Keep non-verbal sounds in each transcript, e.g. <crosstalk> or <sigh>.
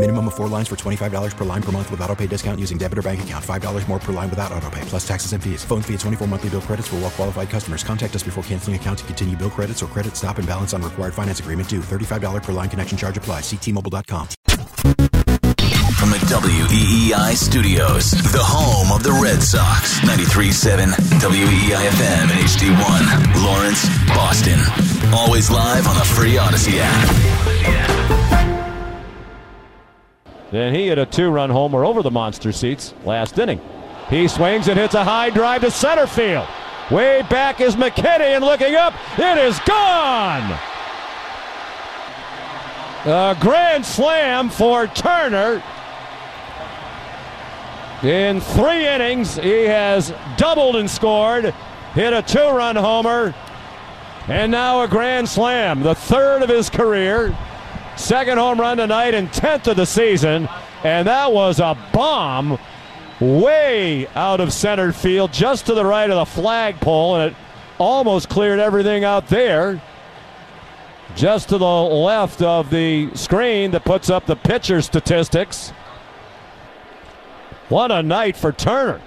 Minimum of four lines for $25 per line per month with auto pay discount using debit or bank account. $5 more per line without auto pay, plus taxes and fees. Phone fee at 24 monthly bill credits for well qualified customers. Contact us before canceling account to continue bill credits or credit stop and balance on required finance agreement due. $35 per line connection charge applies. Ctmobile.com. From the WEEI studios, the home of the Red Sox. 93.7 WEEI FM HD1. Lawrence, Boston. Always live on the free Audacy app. Then he hit a two run homer over the monster seats last inning. He swings and hits a high drive to center field. Way back is McKinney and looking up, it is gone! A grand slam for Turner. In three innings, he has doubled and scored, hit a two run homer, and now a grand slam, the third of his career. Second home run tonight and 10th of the season. And that was a bomb way out of center field, just to the right of the flagpole, and it almost cleared everything out there. Just to the left of the screen that puts up the pitcher statistics. What a night for Turner.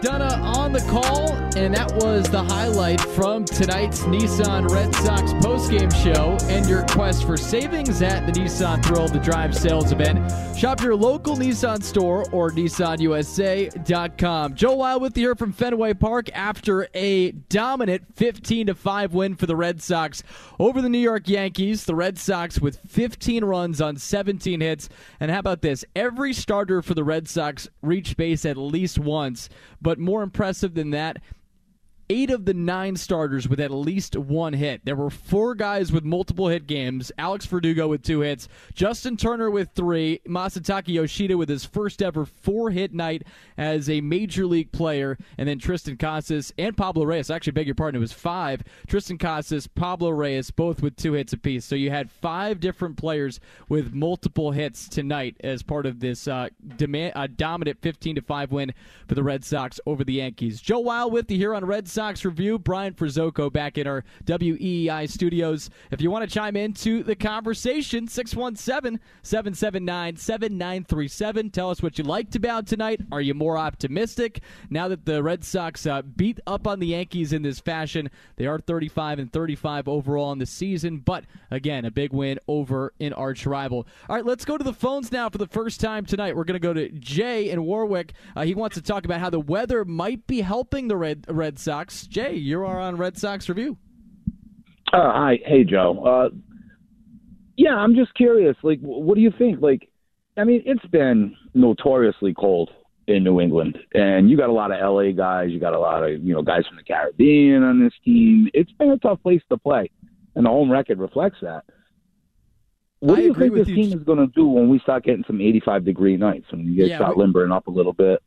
Dunna on the call, and that was the highlight from tonight's Nissan Red Sox postgame show and your quest for savings at the Nissan Thrill the Drive sales event. Shop your local Nissan store or NissanUSA.com. Joe Weil with you here from Fenway Park after a dominant 15 5 win for the Red Sox over the New York Yankees. The Red Sox with 15 runs on 17 hits. And how about this? Every starter for the Red Sox reached base at least once. But more impressive than that, eight of the nine starters with at least one hit. There were four guys with multiple hit games. Alex Verdugo with two hits, Justin Turner with three, Masataka Yoshida with his first ever four hit night as a major league player, and then Tristan Casas and Pablo Reyes. Actually beg your pardon, it was five. Tristan Casas, Pablo Reyes, both with two hits apiece. So you had five different players with multiple hits tonight as part of this uh, demand, uh, dominant 15 to 5 win for the Red Sox over the Yankees. Joe Weil with you here on Red Sox Sox review. Brian Frizzoco back in our WEEI studios. If you want to chime into the conversation, 617 779 7937. Tell us what you liked about tonight. Are you more optimistic now that the Red Sox uh, beat up on the Yankees in this fashion? They are 35 and 35 overall in the season, but again, a big win over an arch rival. All right, let's go to the phones now for the first time tonight. We're going to go to Jay in Warwick. Uh, he wants to talk about how the weather might be helping the Red Red Sox. Jay, you are on Red Sox Review. Uh, hi, hey Joe. Uh, yeah, I'm just curious. Like, what do you think? Like, I mean, it's been notoriously cold in New England, and you got a lot of LA guys. You got a lot of you know guys from the Caribbean on this team. It's been a tough place to play, and the home record reflects that. What I do you agree think this you. team is going to do when we start getting some 85 degree nights when you get Yeah, start we- limbering up a little bit?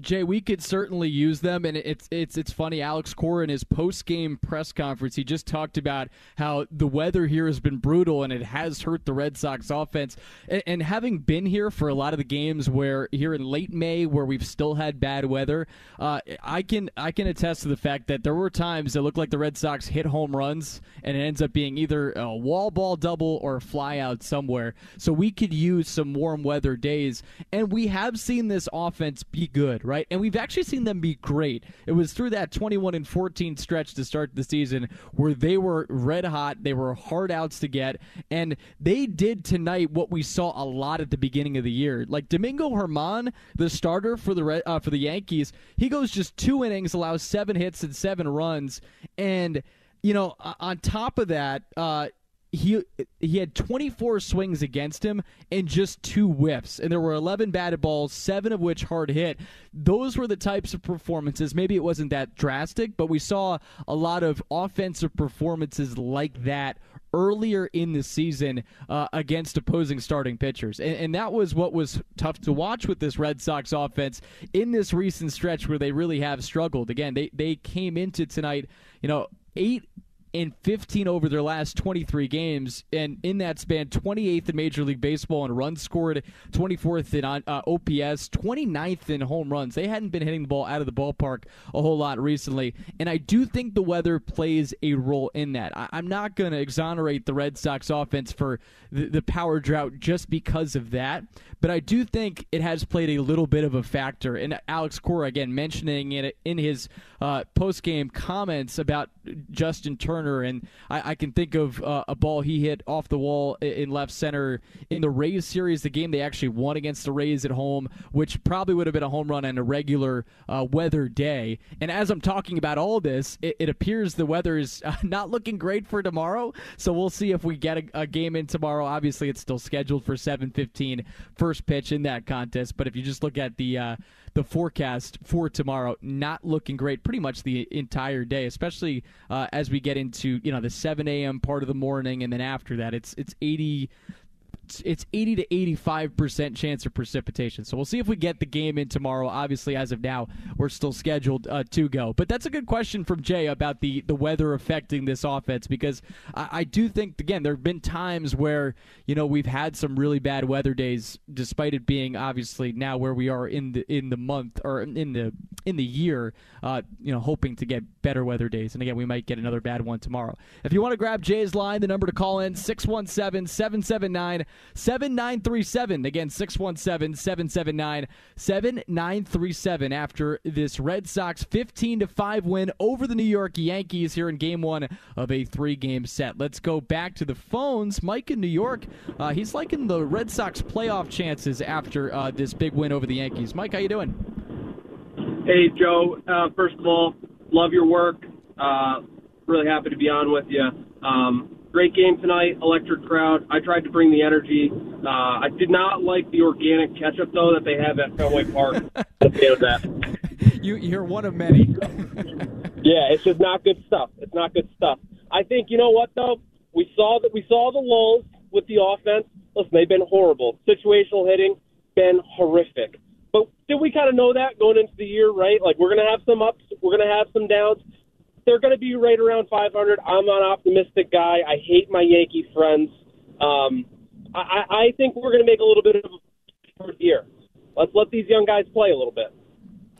Jay, we could certainly use them, and it's it's it's funny. Alex Cora in his post game press conference, he just talked about how the weather here has been brutal and it has hurt the Red Sox offense. And, and having been here for a lot of the games where here in late May where we've still had bad weather, uh, I can I can attest to the fact that there were times it looked like the Red Sox hit home runs and it ends up being either a wall ball double or a fly out somewhere. So we could use some warm weather days, and we have seen this offense be good, right? And we've actually seen them be great. It was through that 21 and 14 stretch to start the season where they were red hot, they were hard outs to get, and they did tonight what we saw a lot at the beginning of the year. Like Domingo German, the starter for the uh, for the Yankees, he goes just two innings, allows seven hits and seven runs, and you know, on top of that, uh, he he had 24 swings against him and just two whiffs. And there were 11 batted balls seven of which hard hit. Those were the types of performances. Maybe it wasn't that drastic but we saw a lot of offensive performances like that earlier in the season uh, against opposing starting pitchers. And, and that was what was tough to watch with this red sox offense in this recent stretch where they really have struggled. Again they, they came into tonight you know eight and 15 over their last 23 games, and in that span, 28th in Major League Baseball in runs scored, 24th in uh, OPS, 29th in home runs. They hadn't been hitting the ball out of the ballpark a whole lot recently, and I do think the weather plays a role in that. I- am not going to exonerate the Red Sox offense for the-, the power drought just because of that, but I do think it has played a little bit of a factor. And Alex Cora, again, mentioning it in his uh, post game comments about Justin Turner, and I, I can think of uh, a ball he hit off the wall in left center in the Rays series, the game they actually won against the Rays at home, which probably would have been a home run on a regular uh, weather day. And as I'm talking about all this, it, it appears the weather is uh, <laughs> not looking great for tomorrow. So we'll see if we get a, a game in tomorrow. Obviously, it's still scheduled for 7:15 first pitch in that contest. But if you just look at the uh, the forecast for tomorrow not looking great pretty much the entire day, especially uh, as we get into you know the 7 a.m. part of the morning, and then after that it's it's 80 it's 80 to 85 percent chance of precipitation. So we'll see if we get the game in tomorrow. Obviously, as of now, we're still scheduled uh, to go. But that's a good question from Jay about the the weather affecting this offense because I, I do think again there have been times where you know we've had some really bad weather days, despite it being obviously now where we are in the in the month or in the in the year, uh, you know, hoping to get better weather days. And again, we might get another bad one tomorrow. If you want to grab Jay's line, the number to call in 617 779 7937. Again, 617 779 7937 after this Red Sox 15 to 5 win over the New York Yankees here in game one of a three game set. Let's go back to the phones. Mike in New York, uh, he's liking the Red Sox playoff chances after uh, this big win over the Yankees. Mike, how you doing? Hey, Joe. Uh, first of all, love your work. Uh, really happy to be on with you. Um, Great game tonight, electric crowd. I tried to bring the energy. Uh, I did not like the organic ketchup though that they have at Fenway Park. <laughs> that. You, you're one of many. <laughs> yeah, it's just not good stuff. It's not good stuff. I think you know what though. We saw that we saw the lulls with the offense. Listen, they've been horrible. Situational hitting been horrific. But did we kind of know that going into the year, right? Like we're going to have some ups, we're going to have some downs they're going to be right around 500. I'm an optimistic guy. I hate my Yankee friends. Um, I, I think we're going to make a little bit of a year. Let's let these young guys play a little bit.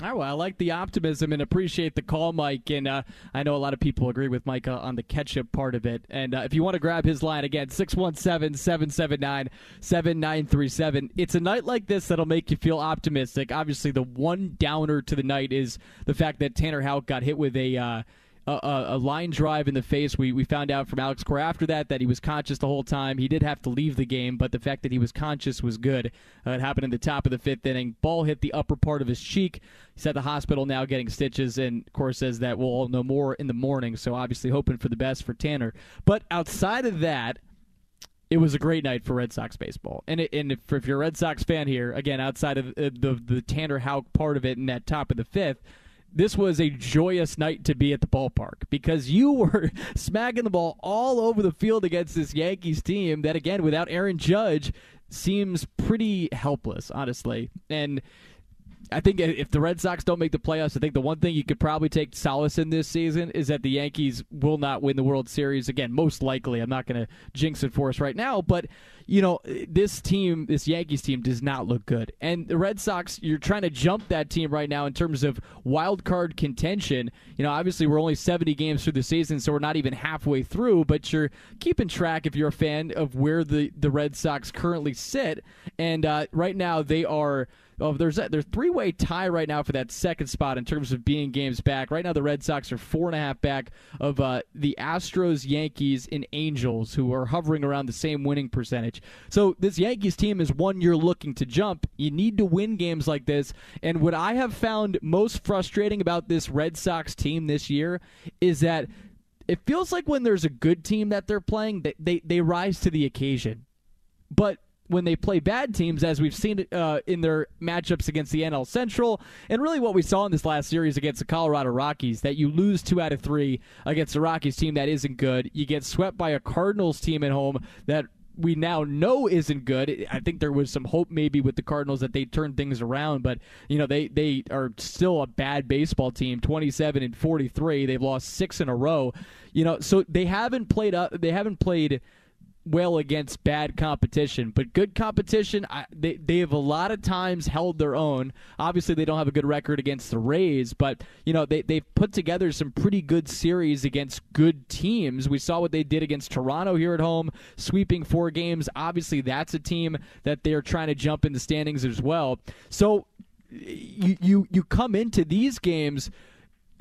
Right, well, I like the optimism and appreciate the call, Mike. And uh, I know a lot of people agree with Mike uh, on the ketchup part of it. And uh, if you want to grab his line again, 617 779 7937. It's a night like this that'll make you feel optimistic. Obviously, the one downer to the night is the fact that Tanner Houck got hit with a uh, a, a, line drive in the face. We, we found out from Alex Cora after that that he was conscious the whole time. He did have to leave the game, but the fact that he was conscious was good. Uh, it happened in the top of the fifth inning. Ball hit the upper part of his cheek. He's at the hospital now getting stitches, and Cora says that we'll all know more in the morning. So obviously hoping for the best for Tanner. But outside of that, it was a great night for Red Sox baseball. And, it, and if, if, you're a Red Sox fan here, again, outside of the, the, the Tanner Houck part of it in that top of the fifth, this was a joyous night to be at the ballpark because you were <laughs> smacking the ball all over the field against this Yankees team that, again, without Aaron Judge, seems pretty helpless, honestly. And I think if the Red Sox don't make the playoffs, I think the one thing you could probably take solace in this season is that the Yankees will not win the World Series again. Most likely, I'm not going to jinx it for us right now, but you know this team, this Yankees team, does not look good, and the Red Sox, you're trying to jump that team right now in terms of wild card contention. You know, obviously we're only 70 games through the season, so we're not even halfway through, but you're keeping track if you're a fan of where the the Red Sox currently sit, and uh, right now they are Oh, there's a, there's three way tie right now for that second spot in terms of being games back. Right now, the Red Sox are four and a half back of uh, the Astros, Yankees, and Angels, who are hovering around the same winning percentage. So this Yankees team is one you're looking to jump. You need to win games like this. And what I have found most frustrating about this Red Sox team this year is that it feels like when there's a good team that they're playing, they they, they rise to the occasion. But when they play bad teams, as we've seen uh, in their matchups against the NL Central, and really what we saw in this last series against the Colorado Rockies, that you lose two out of three against a Rockies team that isn't good. You get swept by a Cardinals team at home that we now know isn't good. I think there was some hope maybe with the Cardinals that they turned things around, but you know they they are still a bad baseball team. Twenty seven and forty three. They've lost six in a row. You know, so they haven't played up. They haven't played well against bad competition, but good competition, I, they they have a lot of times held their own. Obviously, they don't have a good record against the Rays, but you know they they've put together some pretty good series against good teams. We saw what they did against Toronto here at home, sweeping four games. Obviously, that's a team that they're trying to jump in the standings as well. So you you you come into these games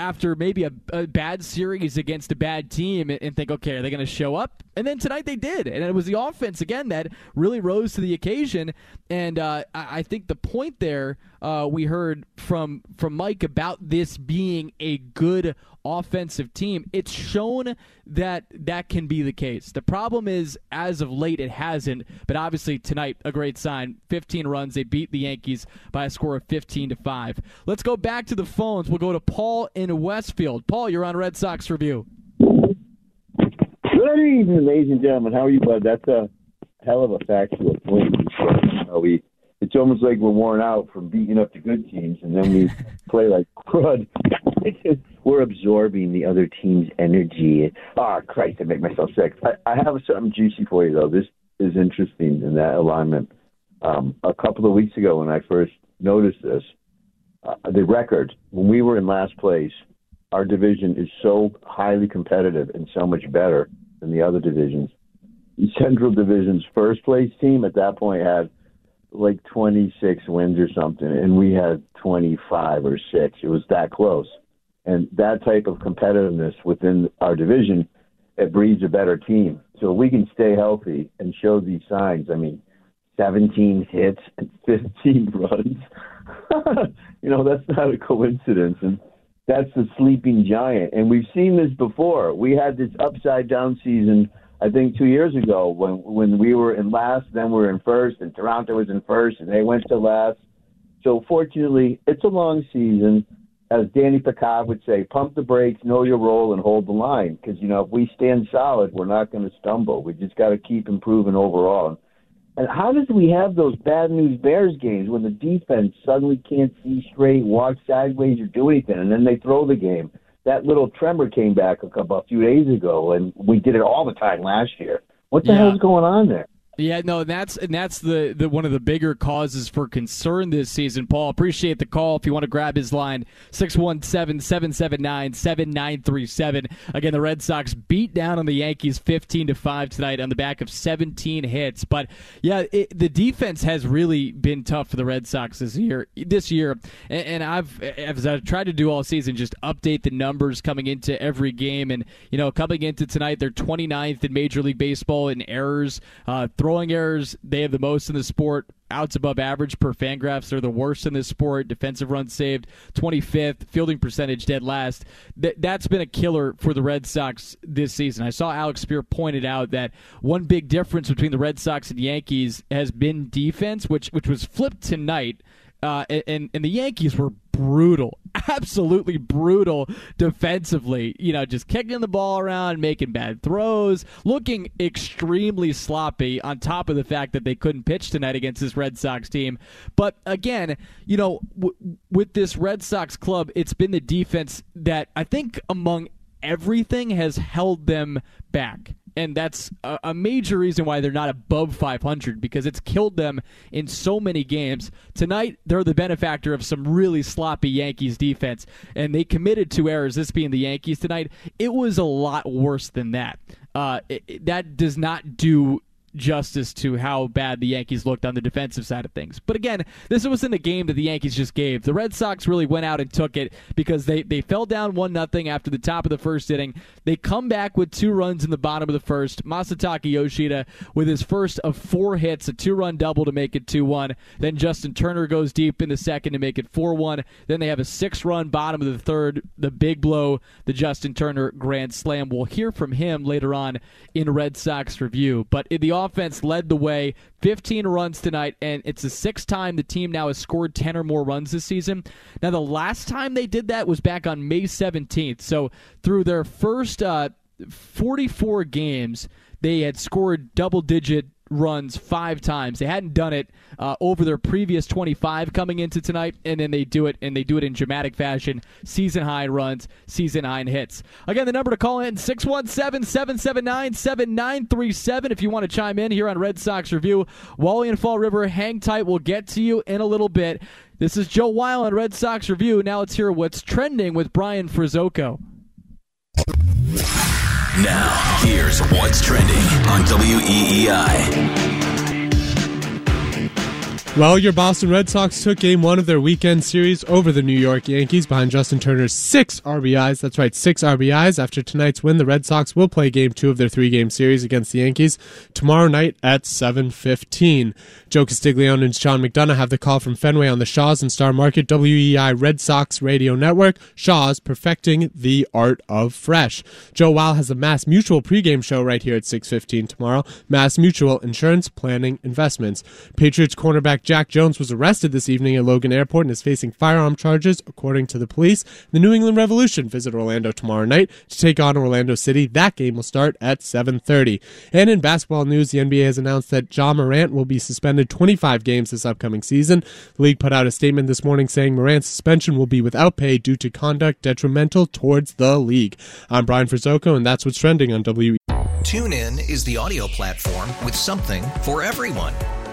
after maybe a, a, bad series against a bad team and think, okay, are they going to show up? And then tonight they did, and it was the offense again that really rose to the occasion. And uh, I think the point there uh, we heard from from Mike about this being a good offensive team. It's shown that that can be the case. The problem is, as of late, it hasn't. But obviously tonight, a great sign. 15 runs. They beat the Yankees by a score of 15 to five. Let's go back to the phones. We'll go to Paul in Westfield. Paul, you're on Red Sox Review. Good evening, ladies and gentlemen. How are you, bud? That's a hell of a factual point. Uh, we it's almost like we're worn out from beating up the good teams, and then we <laughs> play like crud. <laughs> we're absorbing the other team's energy. Oh, Christ, I make myself sick. I, I have something juicy for you, though. This is interesting in that alignment. Um, a couple of weeks ago, when I first noticed this, uh, the record, when we were in last place, our division is so highly competitive and so much better than the other divisions. The Central Division's first place team at that point had – like 26 wins or something, and we had 25 or six. It was that close. And that type of competitiveness within our division, it breeds a better team. So we can stay healthy and show these signs. I mean, 17 hits and <laughs> 15 runs. <laughs> you know, that's not a coincidence. And that's the sleeping giant. And we've seen this before. We had this upside down season I think two years ago when when we were in last, then we were in first, and Toronto was in first, and they went to last. So fortunately, it's a long season. As Danny Picard would say, pump the brakes, know your role, and hold the line. Because you know if we stand solid, we're not going to stumble. We just got to keep improving overall. And how does we have those bad news Bears games when the defense suddenly can't see straight, walk sideways, or do anything, and then they throw the game? That little tremor came back a couple a few days ago, and we did it all the time last year. What the yeah. hell's going on there? Yeah, no, that's and that's the, the one of the bigger causes for concern this season. Paul, appreciate the call. If you want to grab his line, 617-779-7937. Again, the Red Sox beat down on the Yankees 15 to 5 tonight on the back of 17 hits. But yeah, it, the defense has really been tough for the Red Sox this year. This year, and, and I've as I've tried to do all season, just update the numbers coming into every game. And you know, coming into tonight, they're 29th in Major League Baseball in errors. Uh, Throwing errors, they have the most in the sport. Outs above average per Fangraphs, they're the worst in this sport. Defensive runs saved, 25th. Fielding percentage, dead last. Th- that's been a killer for the Red Sox this season. I saw Alex Speier pointed out that one big difference between the Red Sox and Yankees has been defense, which which was flipped tonight. Uh, and and the Yankees were brutal, <laughs> absolutely brutal defensively. You know, just kicking the ball around, making bad throws, looking extremely sloppy. On top of the fact that they couldn't pitch tonight against this Red Sox team, but again, you know, w- with this Red Sox club, it's been the defense that I think among everything has held them back and that's a, a, major reason why they're not above 500 because it's killed them in so many games. Tonight, they're the benefactor of some really sloppy Yankees defense, and they committed two errors. This being the Yankees tonight, it was a lot worse than that. Uh, it, it, that does not do justice to how bad the Yankees looked on the defensive side of things. But again, this wasn't a game that the Yankees just gave. The Red Sox really went out and took it because they, they fell down 1 nothing after the top of the first inning. They come back with two runs in the bottom of the first. Masataka Yoshida with his first of four hits, a two run double to make it 2 1. Then Justin Turner goes deep in the second to make it 4 1. Then they have a six run bottom of the third, the big blow, the Justin Turner grand slam. We'll hear from him later on in Red Sox review. But in the offense led the way, 15 runs tonight, and it's the sixth time the team now has scored 10 or more runs this season. Now, the last time they did that was back on May 17th. So through their first uh, 44 games, they had scored double digit runs five times. They hadn't done it uh, over their previous 25 coming into tonight, and then they do it, and they do it in dramatic fashion. Season high runs, season high hits. Again, the number to call in 617-779-7937 if you want to chime in here on Red Sox Review. Wally and Fall River, hang tight. We'll get to you in a little bit. This is Joe Weil on Red Sox Review. Now let's hear what's trending with Brian Frizzoco. Now, here's what's trending on WEEI. Well, your Boston Red Sox took game one of their weekend series over the New York Yankees behind Justin Turner's six RBIs. That's right, six RBIs. After tonight's win, the Red Sox will play game two of their three game series against the Yankees tomorrow night at 7.15. Joe Castiglione and Sean McDonough have the call from Fenway on the Shaw's and Star Market WEI Red Sox Radio Network. Shaw's perfecting the art of fresh. Joe Weil has the Mass Mutual pregame show right here at 6.15 tomorrow. Mass Mutual Insurance Planning Investments. Patriots cornerback Jack Jones was arrested this evening at Logan Airport and is facing firearm charges, according to the police. The New England Revolution visit Orlando tomorrow night to take on Orlando City. That game will start at 7:30. And in basketball news, the NBA has announced that Ja Morant will be suspended 25 games this upcoming season. The league put out a statement this morning saying Morant's suspension will be without pay due to conduct detrimental towards the league. I'm Brian Frizzoco, and that's what's trending on WE. TuneIn is the audio platform with something for everyone.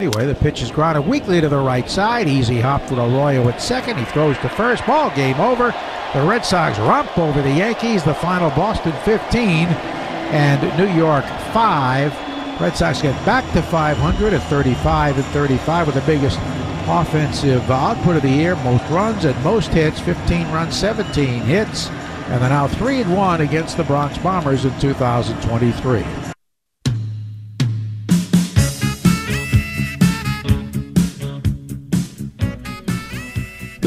Anyway, the pitch is grounded weakly to the right side. Easy hop with Arroyo at second. He throws to first. Ball game over. The Red Sox romp over the Yankees. The final Boston 15 and New York 5. Red Sox get back to 500 at 35 and 35 with the biggest offensive output of the year. Most runs and most hits. 15 runs, 17 hits. And they're now 3 and 1 against the Bronx Bombers in 2023.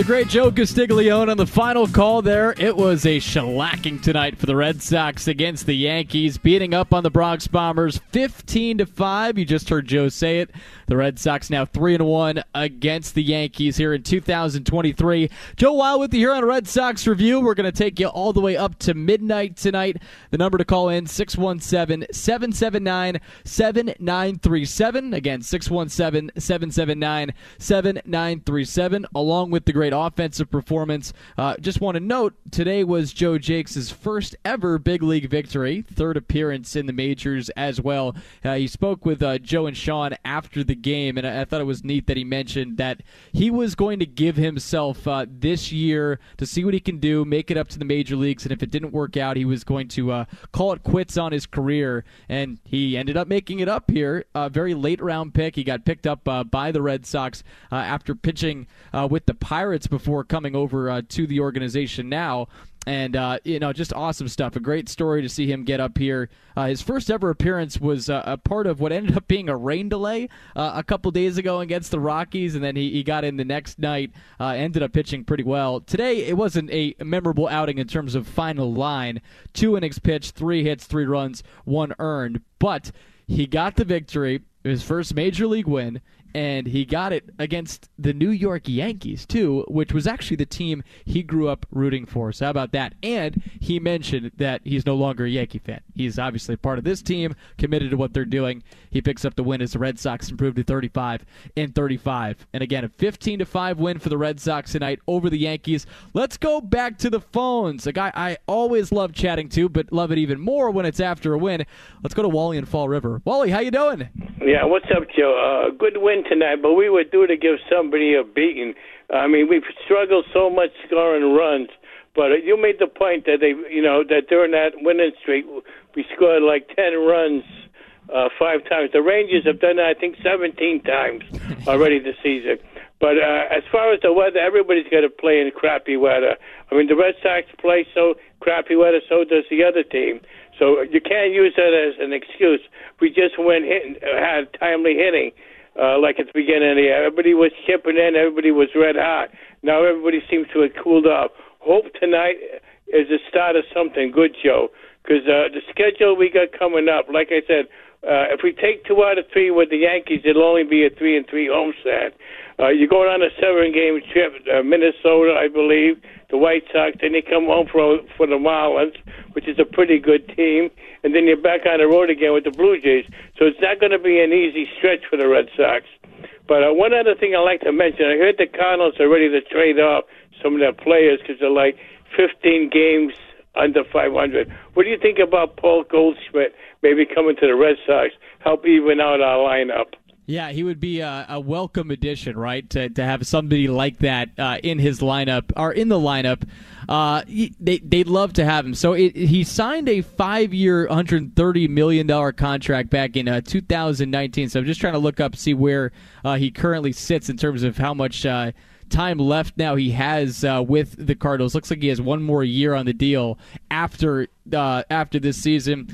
The great Joe Castiglione on the final call there. It was a shellacking tonight for the Red Sox against the Yankees, beating up on the Bronx Bombers 15 to 5. You just heard Joe say it. The Red Sox now 3 and 1 against the Yankees here in 2023. Joe Weil with you here on Red Sox Review. We're going to take you all the way up to midnight tonight. The number to call in 617-779-7937. Again, 617-779-7937 along with the great great offensive performance. Uh, just want to note today was Joe Jacques' first ever big league victory, third appearance in the majors as well. Uh, he spoke with uh, Joe and Sean after the game, and I, I, thought it was neat that he mentioned that he was going to give himself uh, this year to see what he can do, make it up to the major leagues, and if it didn't work out, he was going to uh, call it quits on his career. And he ended up making it up here. A very late round pick. He got picked up uh, by the Red Sox after pitching with the Pirates before coming over to the organization now. And uh, you know just awesome stuff. A great story to see him get up here. Uh, his first ever appearance was uh, a part of what ended up being a rain delay uh, a couple days ago against the rockies. And then he, he got in the next night uh, ended up pitching pretty well. Today it wasn't a memorable outing in terms of final line. Two innings pitched three hits three runs one earned. But he got the victory. His first major league win and he got it against the New York Yankees too, which was actually the team he grew up rooting for. So how about that? And he mentioned that he's no longer a Yankee fan. He's obviously part of this team, committed to what they're doing. He picks up the win as the Red Sox improved to 35 and 35. And again, a 15 to 5 win for the Red Sox tonight over the Yankees. Let's go back to the phones. A guy I always love chatting to, but love it even more when it's after a win. Let's go to Wally in Fall River. Wally, how you doing? Yeah, what's up, Joe? Uh, good win tonight, but we were due to give somebody a beating. I mean, we've struggled so much scoring runs, but you made the point that they, you know, that during that winning streak, we scored like ten runs uh, five times. The Rangers have done that, I think, 17 times <laughs> already this season. But uh, as far as the weather, everybody's got to play in crappy weather. I mean, the Red Sox play so crappy weather, so does the other team. So you can't use that as an excuse. We just went hit, had timely hitting, uh, like at the beginning of the year. Everybody was chipping in. Everybody was red hot. Now everybody seems to have cooled off. Hope tonight is the start of something good, Joe. Because uh, the schedule we got coming up, like I said, uh, if we take two out of three with the Yankees, it'll only be a three and three homestand. Uh, you're going on a seven game trip, uh, Minnesota, I believe, the White Sox, then you come home for for the Marlins, which is a pretty good team, and then you're back on the road again with the Blue Jays. So it's not going to be an easy stretch for the Red Sox. But uh, one other thing I'd like to mention, I heard the Cardinals are ready to trade off some of their players because they're like 15 games under 500. What do you think about Paul Goldschmidt maybe coming to the Red Sox, help even out our lineup? Yeah, he would be a, a, welcome addition, right? To, to have somebody like that uh, in his lineup or in the lineup. Uh, he, they they'd love to have him. So it, he signed a five-year, 130 million dollar contract back in uh, 2019. So I'm just trying to look up, see where uh, he currently sits in terms of how much uh, time left now he has uh, with the Cardinals. Looks like he has one more year on the deal after uh, after this season.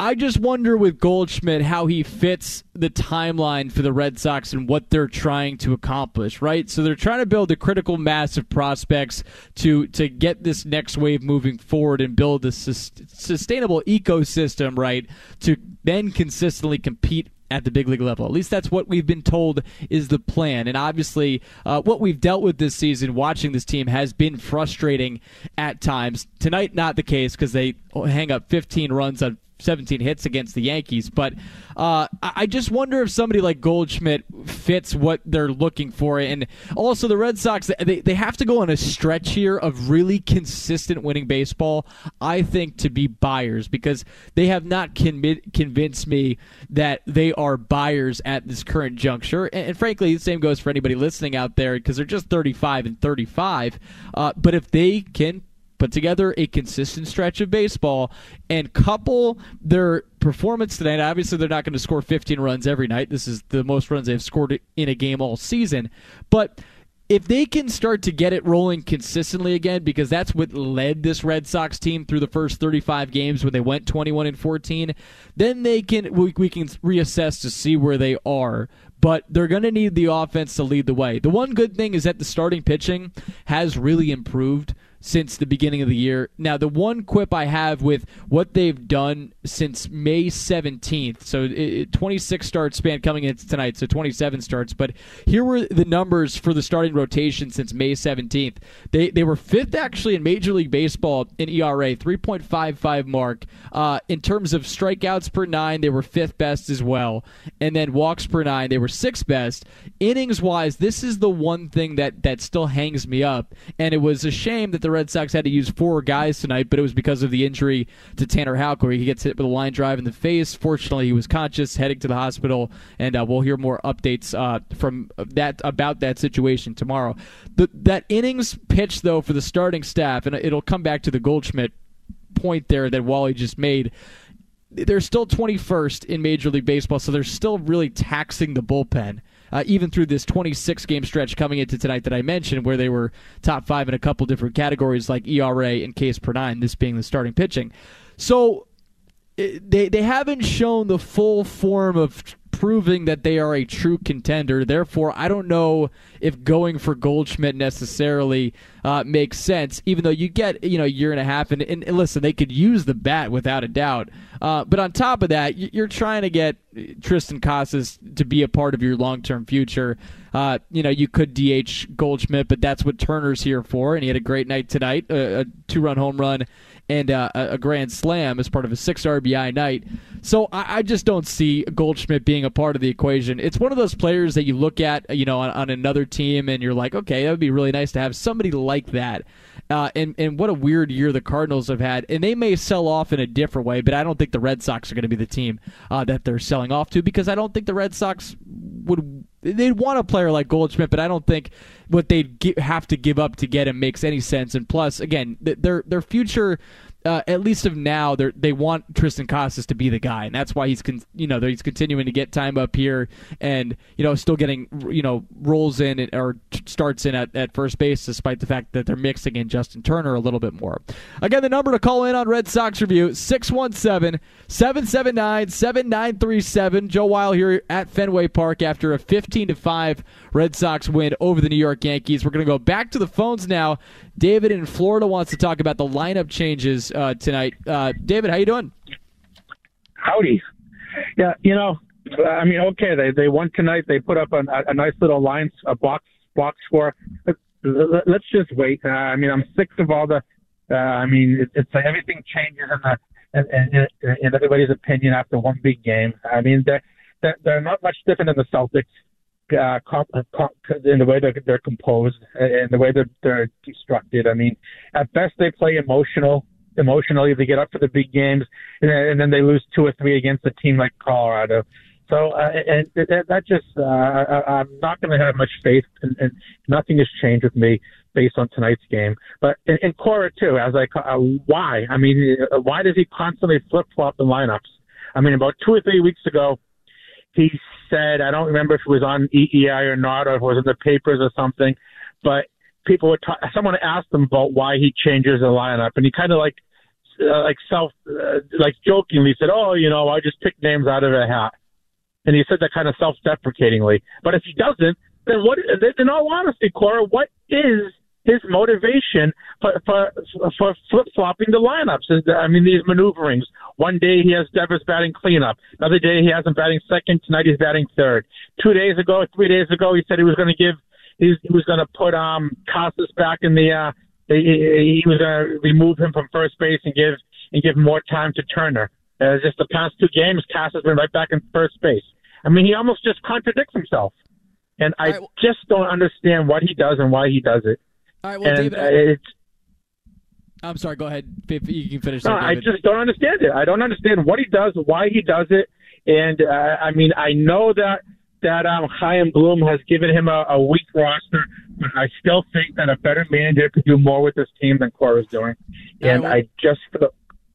I just wonder with Goldschmidt how he fits the timeline for the Red Sox and what they're trying to accomplish, right? So they're trying to build a critical mass of prospects to to get this next wave moving forward and build a sus- sustainable ecosystem, right? To then consistently compete at the big league level. At least that's what we've been told is the plan. And obviously, uh, what we've dealt with this season, watching this team, has been frustrating at times. Tonight, not the case because they hang up 15 runs on 17 hits against the Yankees. But uh, I just wonder if somebody like Goldschmidt fits what they're looking for. And also, the Red Sox, they, they have to go on a stretch here of really consistent winning baseball, I think, to be buyers because they have not convinced me that they are buyers at this current juncture. And, and frankly, the same goes for anybody listening out there because they're just 35 and 35. Uh, but if they can put together a consistent stretch of baseball and couple their performance tonight. Obviously, they're not going to score 15 runs every night. This is the most runs they've scored in a game all season. But if they can start to get it rolling consistently again, because that's what led this Red Sox team through the first 35 games when they went 21 and 14, then they can we, we can reassess to see where they are. But they're going to need the offense to lead the way. The one good thing is that the starting pitching has really improved since the beginning of the year. Now, the one quip I have with what they've done since May 17th, so it, 26 start span coming into tonight, so 27 starts, but here were the numbers for the starting rotation since May 17th. They, they were fifth actually in Major League Baseball in ERA, 3.55 mark. Uh, in terms of strikeouts per nine, they were fifth best as well. And then walks per nine, they were sixth best. Innings wise, this is the one thing that, that still hangs me up. And it was a shame that the Red Sox had to use four guys tonight, but it was because of the injury to Tanner Houck, where he gets hit with a line drive in the face. Fortunately, he was conscious, heading to the hospital, and uh, we'll hear more updates uh, from that about that situation tomorrow. The, that innings pitch, though, for the starting staff, and it'll come back to the Goldschmidt point there that Wally just made they're still 21st in Major League Baseball, so they're still really taxing the bullpen uh, even through this 26 game stretch coming into tonight that I mentioned, where they were top five in a couple different categories like ERA and Ks per nine, this being the starting pitching. So they they haven't shown the full form of proving that they are a true contender. Therefore, I don't know if going for Goldschmidt necessarily uh, makes sense. Even though you get you know a year and a half, and, and, listen, they could use the bat without a doubt. Uh, but on top of that, you're trying to get Tristan Casas to be a part of your long term future. Uh, you know, you could DH Goldschmidt, but that's what Turner's here for, and he had a great night tonight, a, a two run home run and uh, a grand slam as part of a six RBI night. So I, I, just don't see Goldschmidt being a part of the equation. It's one of those players that you look at, you know, on, on another team, and you're like, okay, that would be really nice to have somebody like that. Uh, and and what a weird year the Cardinals have had, and they may sell off in a different way, but I don't think the Red Sox are going to be the team uh, that they're selling off to because I don't think the Red Sox would they'd want a player like Goldschmidt, but I don't think what they'd have to give up to get him makes any sense. And plus, again, their their future uh, at least of now, they they want Tristan Casas to be the guy, and that's why he's con- you know he's continuing to get time up here, and you know still getting you know rolls in or starts in at, at first base, despite the fact that they're mixing in Justin Turner a little bit more. Again, the number to call in on Red Sox review 617-779-7937. Joe Weil here at Fenway Park after a 15 to five Red Sox win over the New York Yankees. We're going to go back to the phones now. David in Florida wants to talk about the lineup changes uh, tonight. Uh, David, how you doing? Howdy. Yeah, you know, I mean, okay, they they won tonight. They put up a, a nice little line, a box box score. Let's just wait. Uh, I mean, I'm sick of all the. Uh, I mean, it, it's like everything changes in the in, in, in everybody's opinion after one big game. I mean, they're they're, they're not much different than the Celtics uh, comp, comp, in the way that they're composed and the way that they're constructed. I mean, at best they play emotional, emotionally. They get up for the big games, and, and then they lose two or three against a team like Colorado. So, uh, and that just, uh, I, I'm not going to have much faith, and, and nothing has changed with me based on tonight's game. But in, in Cora too, as I, uh, why? I mean, uh, why does he constantly flip flop the lineups? I mean, about two or three weeks ago, he said, I don't remember if it was on EEI or not, or if it was in the papers or something, but people were ta- someone asked him about why he changes the lineup, and he kind of like uh, like self uh, like jokingly said, "Oh, you know, I just pick names out of a hat," and he said that kind of self-deprecatingly. But if he doesn't, then what? In all honesty, Cora, what is his motivation for for, for flip flopping the lineups. I mean, these maneuverings. One day he has Devers batting cleanup. Another day he has him batting second. Tonight he's batting third. Two days ago, three days ago, he said he was going to give. He was going to put um Casas back in the. uh he, he was going to remove him from first base and give and give more time to Turner. Uh, just the past two games, Casas has been right back in first base. I mean, he almost just contradicts himself, and I right. just don't understand what he does and why he does it. All right, well, and, David, uh, I'm sorry. Go ahead. You can finish. No, there, I just don't understand it. I don't understand what he does, why he does it, and uh, I mean, I know that that um, Chaim Bloom has given him a, a weak roster, but I still think that a better manager could do more with this team than Cora's doing, and I just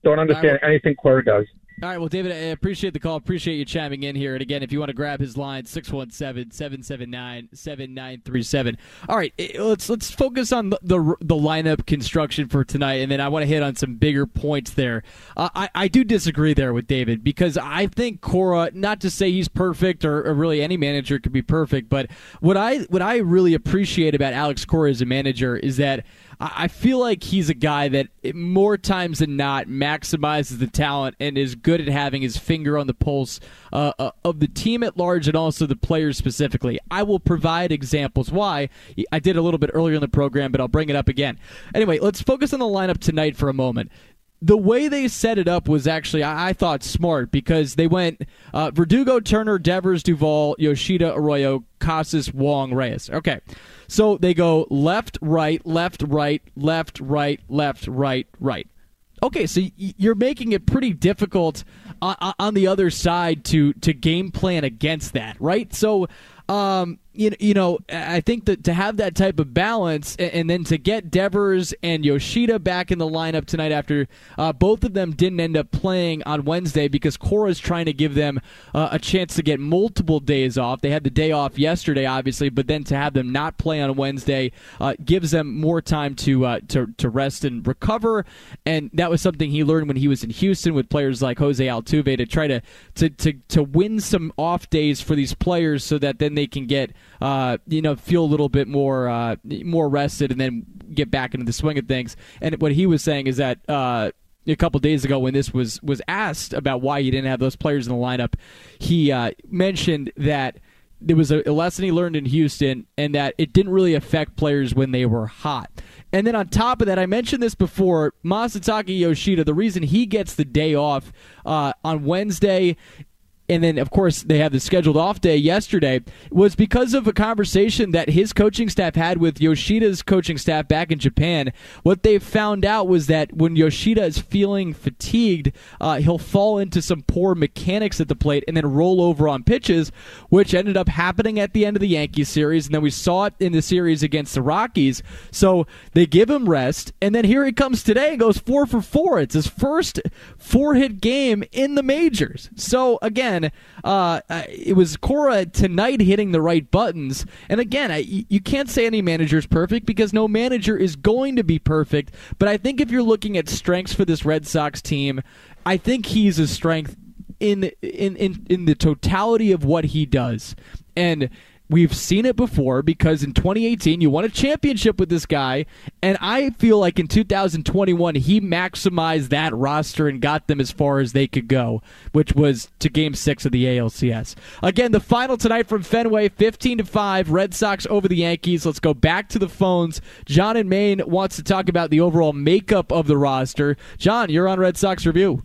don't understand anything Cora does. All right, well, David, I appreciate the call. Appreciate you chiming in here. And again, if you want to grab his line, 617-779-7937. All right, eh, let's let's focus on the, the, the lineup construction for tonight, and then I want to hit on some bigger points there. Uh, I I do disagree there with David because I think Cora. Not to say he's perfect, or, or really any manager could be perfect, but what I what I really appreciate about Alex Cora as a manager is that. I feel like he's a guy that more times than not maximizes the talent and is good at having his finger on the pulse uh, uh, of the team at large and also the players specifically. I will provide examples why. I did a little bit earlier in the program, but I'll bring it up again. Anyway, let's focus on the lineup tonight for a moment the way they set it up was actually, I, I thought, smart because they went uh, Verdugo, Turner, Devers, Duvall, Yoshida, Arroyo, Casas, Wong, Reyes. Okay. So they go left, right, left, right, left, right, left, right, right. Okay, so you're making it pretty difficult on, on the other side to to game plan against that, right? So um, you, you know, I think that to have that type of balance and, and, then to get Devers and Yoshida back in the lineup tonight after uh, both of them didn't end up playing on Wednesday because Cora's trying to give them uh, a chance to get multiple days off. They had the day off yesterday, obviously, but then to have them not play on Wednesday uh, gives them more time to, uh, to to rest and recover. And that was something he learned when he was in Houston with players like Jose Altuve to try to to to, to win some off days for these players so that then they can get uh, you know feel a little bit more uh, more rested and then get back into the swing of things. And what he was saying is that. Uh, a couple days ago, when this was was asked about why he didn't have those players in the lineup, he uh, mentioned that there was a, lesson he learned in Houston, and that it didn't really affect players when they were hot. And then on top of that, I mentioned this before. Masataka Yoshida, the reason he gets the day off uh, on Wednesday and then of course they have the scheduled off day yesterday was because of a conversation that his coaching staff had with Yoshida's coaching staff back in Japan. What they found out was that when Yoshida is feeling fatigued, uh, he'll fall into some poor mechanics at the plate and then roll over on pitches, which ended up happening at the end of the Yankees series, and then we saw it in the series against the Rockies. So they give him rest, and then here he comes today and goes four for four. It's his first four hit game in the majors. So again again, uh, it was Cora tonight hitting the right buttons. And again, I, you can't say any manager is perfect because no manager is going to be perfect. But I think if you're looking at strengths for this Red Sox team, I think he's a strength in in in, in the totality of what he does. And We've seen it before because in 2018 you won a championship with this guy, and I feel like in 2021 he maximized that roster and got them as far as they could go, which was to Game Six of the ALCS. Again, the final tonight from Fenway, 15 to five, Red Sox over the Yankees. Let's go back to the phones. John in Maine wants to talk about the overall makeup of the roster. John, you're on Red Sox Review.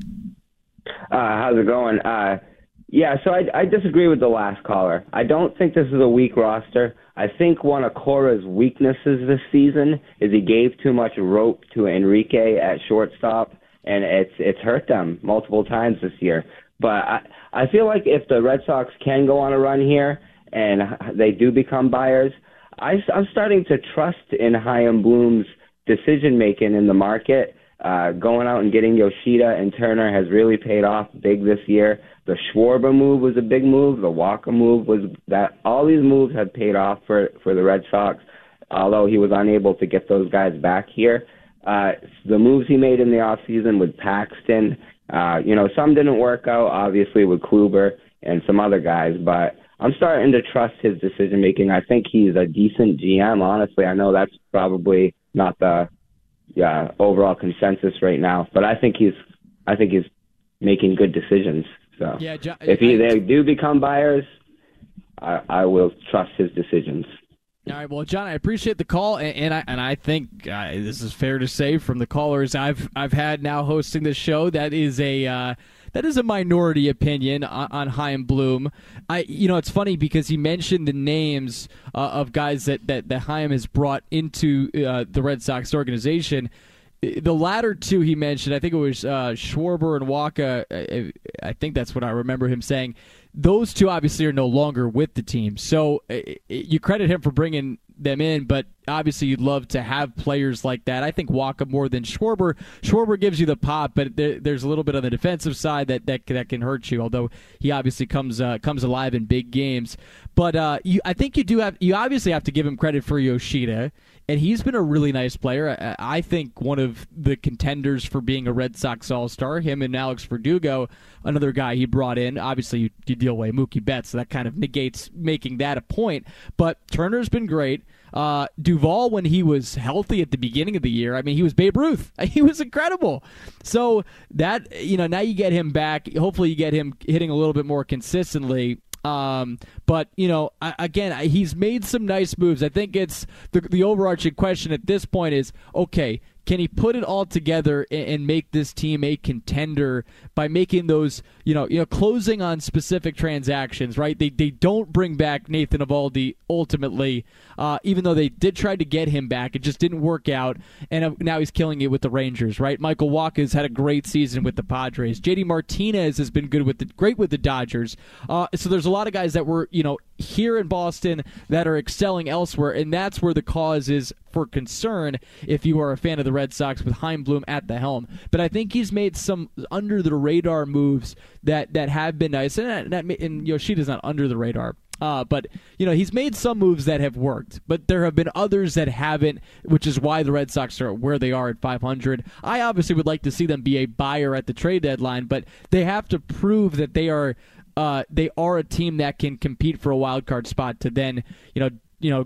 Uh, how's it going? Uh, yeah, so I, I disagree with the last caller. I don't think this is a weak roster. I think one of Cora's weaknesses this season is he gave too much rope to Enrique at shortstop, and it's it's hurt them multiple times this year. But I I feel like if the Red Sox can go on a run here and they do become buyers, I, I'm starting to trust in Chaim Bloom's decision making in the market. Uh, going out and getting Yoshida and Turner has really paid off big this year. The Schwarber move was a big move. The Wacha move was that. All these moves have paid off for for the Red Sox, although he was unable to get those guys back here. Uh, the moves he made in the off season with Paxton, uh, you know, some didn't work out. Obviously with Kluber and some other guys, but I'm starting to trust his decision making. I think he's a decent GM. Honestly, I know that's probably not the yeah, overall consensus right now, but I think he's I think he's making good decisions. So yeah, John, if he, they do become buyers, I, I will trust his decisions. All right, well, John, I appreciate the call, and, and I and I think uh, this is fair to say from the callers I've I've had now hosting this show that is a uh, that is a minority opinion on, on Chaim Bloom. I you know it's funny because he mentioned the names uh, of guys that that that Chaim has brought into uh, the Red Sox organization the latter two he mentioned, I think it was uh, Schwarber and Wacha. I, I think that's what I remember him saying. Those two obviously are no longer with the team, so uh, you credit him for bringing them in. But obviously you'd love to have players like that. I think Wacha more than Schwarber. Schwarber gives you the pop, but there, there's a little bit on the defensive side that, that that can hurt you. Although he obviously comes uh, comes alive in big games. But uh, you, I think you do have you obviously have to give him credit for Yoshida, and he's been a really nice player. I, I think one of the contenders for being a Red Sox All Star. Him and Alex Verdugo, another guy he brought in. Obviously, you, you deal away Mookie Betts, so that kind of negates making that a point. But Turner's been great. Uh, Duvall, when he was healthy at the beginning of the year, I mean, he was Babe Ruth. <laughs> He was incredible. So that you know, now you get him back. Hopefully, you get him hitting a little bit more consistently. Um, but you know, I, again, he's made some nice moves. I think it's the the overarching question at this point is okay. Can he put it all together and, and make this team a contender by making those, you know, you know, closing on specific transactions? Right? They they don't bring back Nathan Eovaldi ultimately, uh, even though they did try to get him back. It just didn't work out, and uh, now he's killing it with the Rangers. Right? Michael Wacha's had a great season with the Padres. JD Martinez has been good with the great with the Dodgers. Uh, so there's a lot of guys that were, you know, here in Boston that are excelling elsewhere, and that's where the cause is for concern if you are a fan of the Red Sox with Chaim Bloom at the helm. But I think he's made some under the radar moves that that have been nice, and, that, and Yoshida's not under the radar. Uh, but you know he's made some moves that have worked, but there have been others that haven't, which is why the Red Sox are where they are at 500. I obviously would like to see them be a buyer at the trade deadline, but they have to prove that they are uh, they are a team that can compete for a wild card spot to then you know you know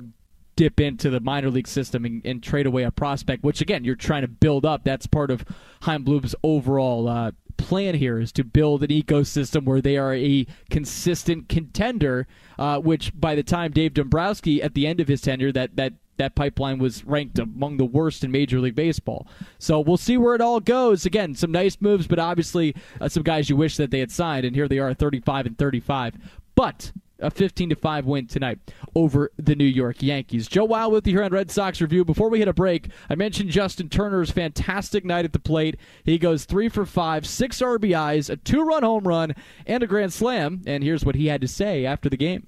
dip into the minor league system and, and, trade away a prospect, which again you're trying to build up. That's part of Chaim Bloom's overall uh, plan here is to build an ecosystem where they are a consistent contender. Uh, which by the time Dave Dombrowski at the end of his tenure, that that that pipeline was ranked among the worst in Major League Baseball. So we'll see where it all goes. Again, some nice moves, but obviously uh, some guys you wish that they had signed, and here they are, 35 and 35. But a 15 to 5 win tonight over the New York Yankees. Joe Weil with you here on Red Sox Review. Before we hit a break, I mentioned Justin Turner's fantastic night at the plate. He goes 3 for 5, 6 RBIs, a 2-run home run, and a grand slam, and here's what he had to say after the game.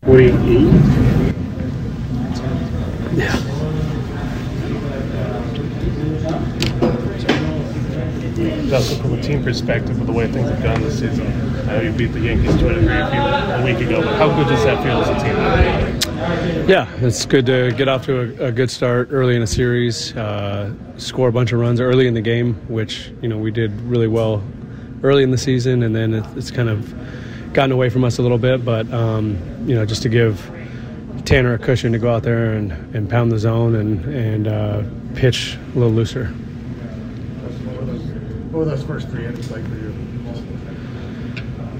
What do you eat? Yeah. Justin, from a team perspective, with the way things have gone this season, I know you beat the Yankees two and three a week ago, but how good does that feel as a team? Yeah, it's good to get off to a, a good start early in a series, uh, score a bunch of runs early in the game, which you know we did really well early in the season, and then it's kind of gotten away from us a little bit. But um, you know, just to give Tanner a cushion to go out there and, and pound the zone and and uh, pitch a little looser. What were those first three innings like for you?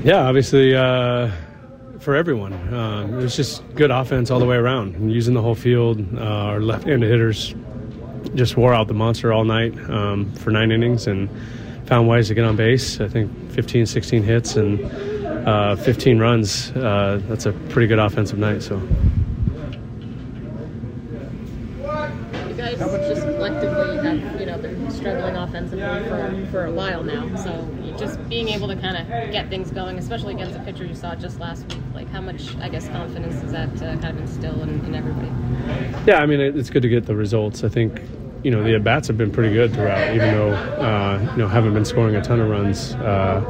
Yeah, obviously uh, for everyone. Uh, it was just good offense all the way around. Using the whole field, uh, our left-handed hitters just wore out the monster all night um, for nine innings and found ways to get on base. I think 15, 16 hits and uh, 15 runs. Uh, that's a pretty good offensive night. So. You guys just collectively have, you know, been offensively for, for a while now. So just being able to kind of get things going, especially against a pitcher you saw just last week, like how much, I guess, confidence does that uh, kind of instill in, in everybody? Yeah, I mean, it's good to get the results. I think you know the at bats have been pretty good throughout, even though uh, you know haven't been scoring a ton of runs. Uh,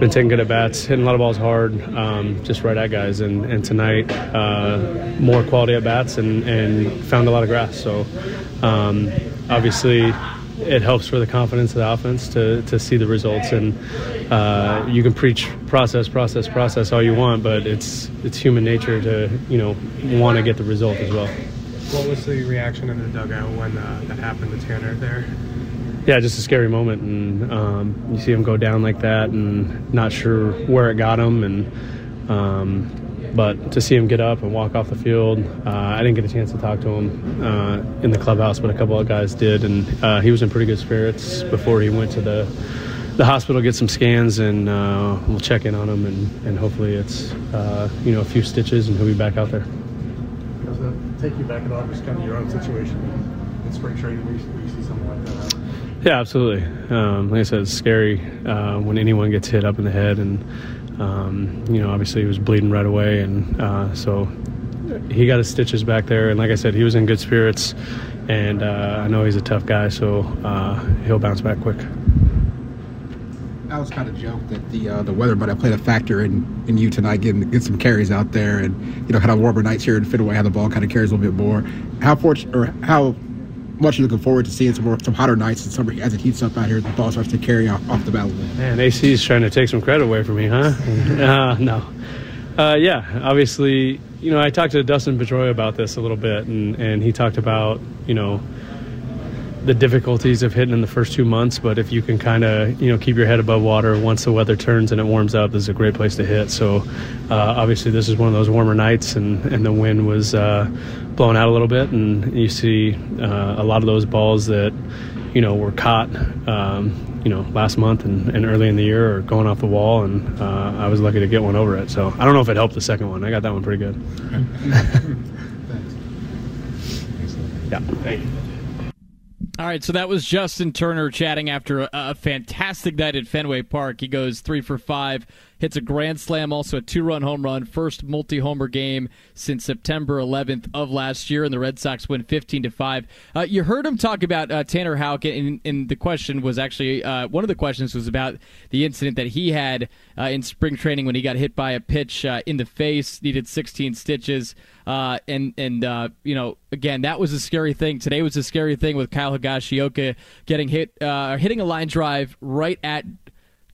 been taking good at bats, hitting a lot of balls hard, um, just right at guys. And, and tonight, uh, more quality at bats and, and found a lot of grass. So um, obviously, it helps for the confidence of the offense to, to see the results. And uh, you can preach process, process, process all you want, but it's it's human nature to you know want to get the result as well. What was the reaction in the dugout when uh, that happened to Tanner there? Yeah, just a scary moment, and um, you see him go down like that, and not sure where it got him, and um, but to see him get up and walk off the field, uh, I didn't get a chance to talk to him uh, in the clubhouse, but a couple of guys did, and uh, he was in pretty good spirits before he went to the the hospital, get some scans, and uh, we'll check in on him, and, and hopefully it's uh, you know a few stitches, and he'll be back out there. Does that take you back at all, just kind of your own situation in spring training where you, where you see something like that happen? Yeah, absolutely. Um, like I said, it's scary uh, when anyone gets hit up in the head, and um, you know, obviously he was bleeding right away, and uh, so he got his stitches back there, and like I said, he was in good spirits, and uh, I know he's a tough guy, so uh, he'll bounce back quick. I was kind of joked that the uh, the weather might have played a factor in, in you tonight getting get some carries out there, and you know kind of warmer nights here in Fenway, how the ball kind of carries a little bit more. How fortunate or how much looking forward to seeing some more some hotter nights and summer as it heats up out here, the ball starts to carry off, off the bat Man, AC is trying to take some credit away from me, huh? <laughs> uh, no. Uh, yeah, obviously, you know, I talked to Dustin Pedroia about this a little bit, and, and he talked about, you know, the difficulties of hitting in the first two months, but if you can kind of you know keep your head above water once the weather turns and it warms up, this is a great place to hit. So uh, obviously this is one of those warmer nights, and, and the wind was uh, blowing out a little bit, and you see uh, a lot of those balls that you know were caught. Um, you know, last month and, and early in the year, or going off the wall, and uh, I was lucky to get one over it. So I don't know if it helped the second one. I got that one pretty good. <laughs> yeah, thank you. All right, so that was Justin Turner chatting after a, a, fantastic night at Fenway Park. He goes three for five, hits a grand slam, also a two-run home run, first multi-homer game since September 11th of last year, and the Red Sox win 15 to five. Uh, you heard him talk about uh, Tanner Houck, and, and, the question was actually uh, one of the questions was about the incident that he had uh, in spring training when he got hit by a pitch uh, in the face, needed 16 stitches. Uh, and and uh, you know, again, that was a scary thing. Today was a scary thing with Kyle Higashioka getting hit, uh, hitting a line drive right at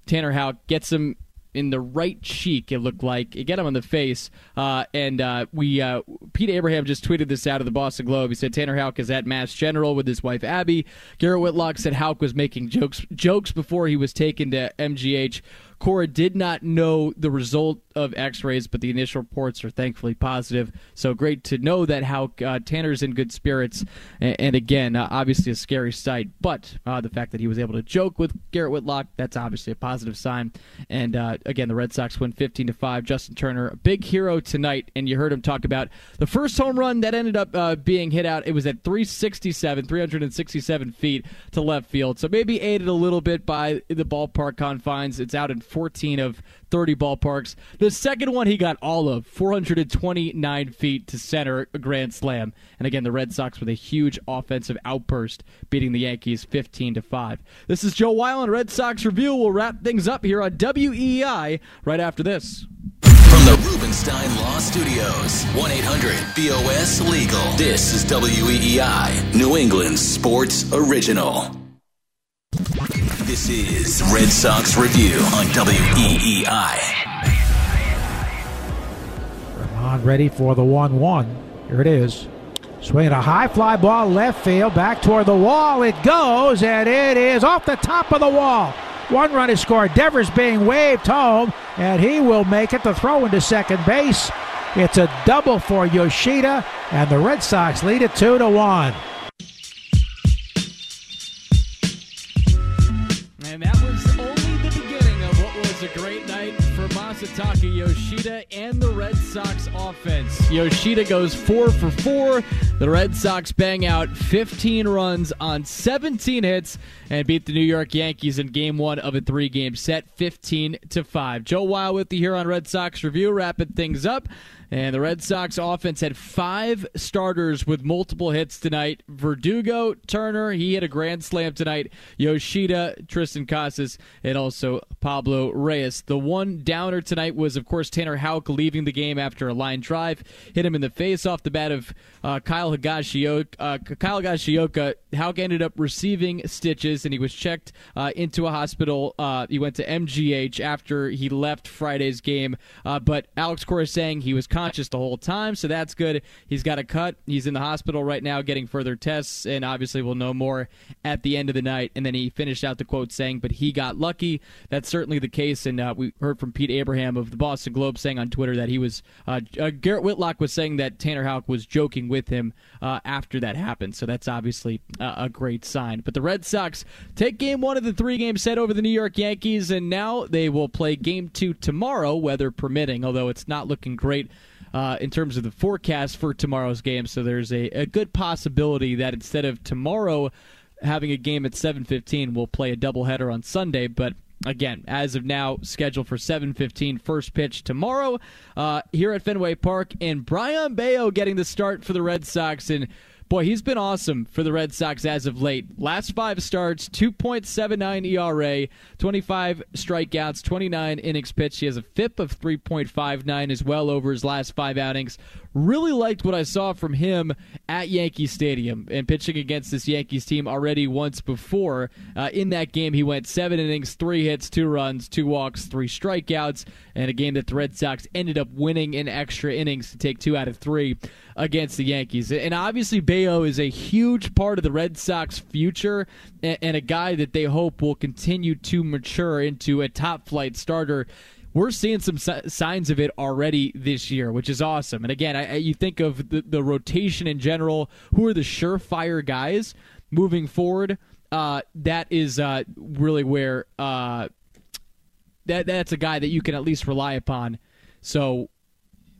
Tanner Houck, gets him in the right cheek. It looked like it get him on the face. Uh, and uh, we uh, Pete Abraham just tweeted this out of the Boston Globe. He said Tanner Houck is at Mass General with his wife Abby. Garrett Whitlock said Houck was making jokes jokes before he was taken to MGH. Cora did not know the result of X-rays, but the initial reports are thankfully positive. So great to know that how uh, Tanner's in good spirits, and, and again, uh, obviously a scary sight. But uh, the fact that he was able to joke with Garrett Whitlock, that's obviously a positive sign. And uh, again, the Red Sox win 15 to five. Justin Turner, a big hero tonight, and you heard him talk about the first home run that ended up uh, being hit out. It was at 367, 367 feet to left field. So maybe aided a little bit by the ballpark confines. It's out in 14 of 30 ballparks. The second one he got all of 429 feet to center, a grand slam. And again, the Red Sox with a huge offensive outburst, beating the Yankees 15 to 5. This is Joe Weil Red Sox Review. We'll wrap things up here on WEEI right after this. From the Rubenstein Law Studios, 1 800 BOS Legal. This is WEEI, New England sports original. This is Red Sox Review on WEEI. Ramon ready for the 1 1. Here it is. Swinging a high fly ball left field, back toward the wall. It goes, and it is off the top of the wall. One run is scored. Devers being waved home, and he will make it to throw into second base. It's a double for Yoshida, and the Red Sox lead it 2 to 1. Yoshida and the Red Sox offense. Yoshida goes four for four. The Red Sox bang out 15 runs on 17 hits and beat the New York Yankees in game one of a three game set, 15 to 5. Joe Weil with you here on Red Sox Review, wrapping things up. And the Red Sox offense had five starters with multiple hits tonight. Verdugo, Turner, he hit a grand slam tonight. Yoshida, Triston Casas, and also Pablo Reyes. The one downer tonight was, of course, Tanner Houck leaving the game after a line drive. Hit him in the face off the bat of uh, Kyle Higashioka. Uh, Kyle Higashioka. Houck ended up receiving stitches, and he was checked uh, into a hospital. Uh, he went to MGH after he left Friday's game. Uh, but Alex Cora saying he was conscious the whole time, so that's good. He's got a cut. He's in the hospital right now getting further tests, and obviously we'll know more at the end of the night. And then he finished out the quote saying, "But he got lucky." That's certainly the case, and uh, we heard from Pete Abraham of the Boston Globe saying on Twitter that he was uh, uh, Garrett Whitlock was saying that Tanner Houck was joking with him uh, after that happened. So that's obviously a great sign. But the Red Sox take Game One of the three-game set over the New York Yankees, and now they will play Game Two tomorrow, weather permitting. Although it's not looking great uh, in terms of the forecast for tomorrow's game. So there's a, a good possibility that instead of tomorrow having a game at 7:15, we'll play a doubleheader on Sunday. But again, as of now, scheduled for 7:15 first pitch tomorrow uh, here at Fenway Park, and Brayan Bello getting the start for the Red Sox and. Boy, he's been awesome for the Red Sox as of late. Last five starts, 2.79 ERA, 25 strikeouts, 29 innings pitched. He has a FIP of 3.59 as well over his last five outings. Really liked what I saw from him at Yankee Stadium and pitching against this Yankees team already once before. Uh, in that game, he went seven innings, three hits, two runs, two walks, three strikeouts, and a game that the Red Sox ended up winning in extra innings to take two out of three against the Yankees. And obviously, Bello is a huge part of the Red Sox future and a guy that they hope will continue to mature into a top flight starter we're seeing some signs of it already this year, which is awesome. And again, I, you think of the, the, rotation in general. Who are the surefire guys moving forward? Uh, that is uh, really where uh, that that's a guy that you can at least rely upon. So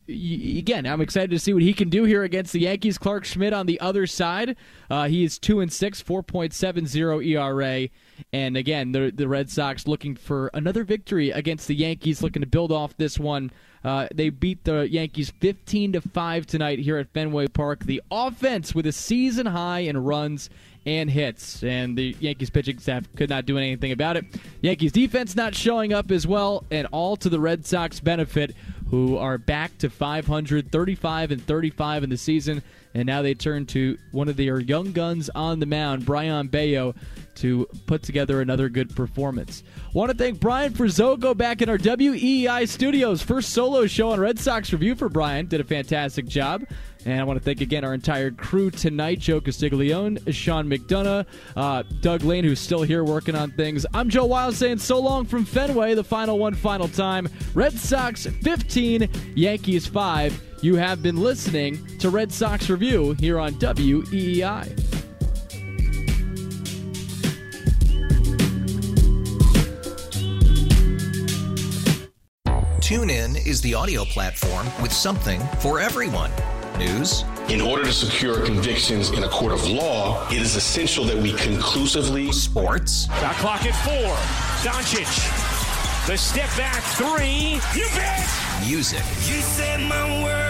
again, I'm excited to see what he can do here against the Yankees. Clarke Schmidt on the other side, uh, he is two and six, 4.70 ERA, and again, the the Red Sox looking for another victory against the Yankees, looking to build off this one. Uh, they beat the Yankees 15 to five tonight here at Fenway Park. The offense with a season high in runs and hits, and the Yankees pitching staff could not do anything about it. Yankees defense not showing up as well, and all to the Red Sox benefit who are back to 535 and 35 in the season, and now they turn to one of their young guns on the mound, Brayan Bello, to put together another good performance. Want to thank Brian Frizogo back in our WEEI studios. First solo show on Red Sox Review for Brian. Did a fantastic job. And I want to thank again our entire crew tonight Joe Castiglione, Sean McDonough, uh, Doug Lane, who's still here working on things. I'm Joe Weil saying so long from Fenway, the final one, final time. Red Sox 15, Yankees 5. You have been listening to Red Sox Review here on WEEI. TuneIn is the audio platform with something for everyone. News. In order to secure convictions in a court of law, it is essential that we conclusively. Sports. Shot clock at four. Doncic. The step back three. You bet. Music. You set my world